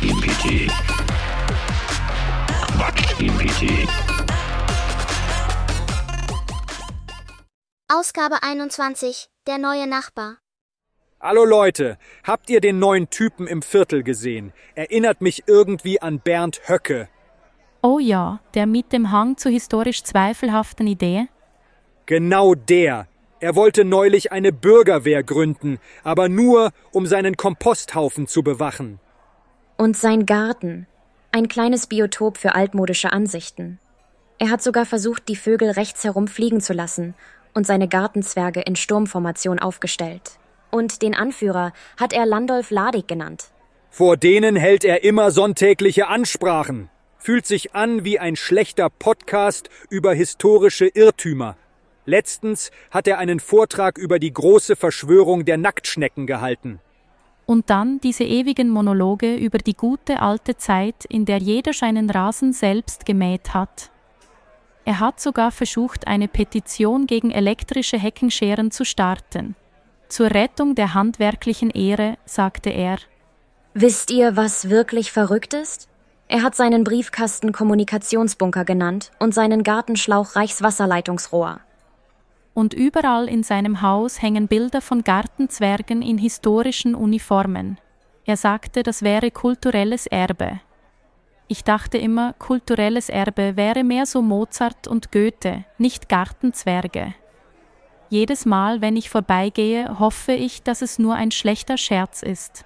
Quatsch GPT. Quatsch GPT. Ausgabe 21, der neue Nachbar. Hallo Leute, habt ihr den neuen Typen im Viertel gesehen? Erinnert mich irgendwie an Bernd Höcke. Oh ja, der mit dem Hang zu historisch zweifelhaften Ideen? Genau der. Er wollte neulich eine Bürgerwehr gründen, aber nur, um seinen Komposthaufen zu bewachen. Und sein Garten. Ein kleines Biotop für altmodische Ansichten. Er hat sogar versucht, die Vögel rechts herum fliegen zu lassen und seine Gartenzwerge in Sturmformation aufgestellt. Und den Anführer hat er Landolf Ladig genannt. Vor denen hält er immer sonntägliche Ansprachen. Fühlt sich an wie ein schlechter Podcast über historische Irrtümer. Letztens hat er einen Vortrag über die große Verschwörung der Nacktschnecken gehalten. Und dann diese ewigen Monologe über die gute alte Zeit, in der jeder seinen Rasen selbst gemäht hat. Er hat sogar versucht, eine Petition gegen elektrische Heckenscheren zu starten. Zur Rettung der handwerklichen Ehre, sagte er. Wisst ihr, was wirklich verrückt ist? Er hat seinen Briefkasten Kommunikationsbunker genannt und seinen Gartenschlauch Reichswasserleitungsrohr. Und überall in seinem Haus hängen Bilder von Gartenzwergen in historischen Uniformen. Er sagte, das wäre kulturelles Erbe. Ich dachte immer, kulturelles Erbe wäre mehr so Mozart und Goethe, nicht Gartenzwerge. Jedes Mal, wenn ich vorbeigehe, hoffe ich, dass es nur ein schlechter Scherz ist.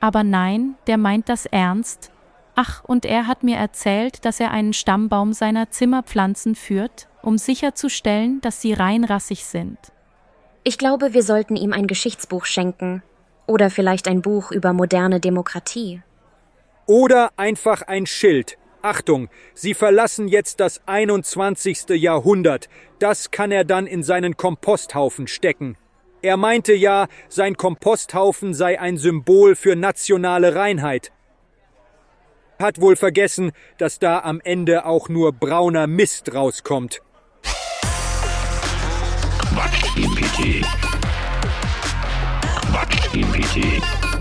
Aber nein, der meint das ernst. Ach, und er hat mir erzählt, dass er einen Stammbaum seiner Zimmerpflanzen führt, um sicherzustellen, dass sie reinrassig sind. Ich glaube, wir sollten ihm ein Geschichtsbuch schenken. Oder vielleicht ein Buch über moderne Demokratie. Oder einfach ein Schild. Achtung, Sie verlassen jetzt das 21. Jahrhundert. Das kann er dann in seinen Komposthaufen stecken. Er meinte ja, sein Komposthaufen sei ein Symbol für nationale Reinheit. Hat wohl vergessen, dass da am Ende auch nur brauner Mist rauskommt. GPT. Quatsch GPT.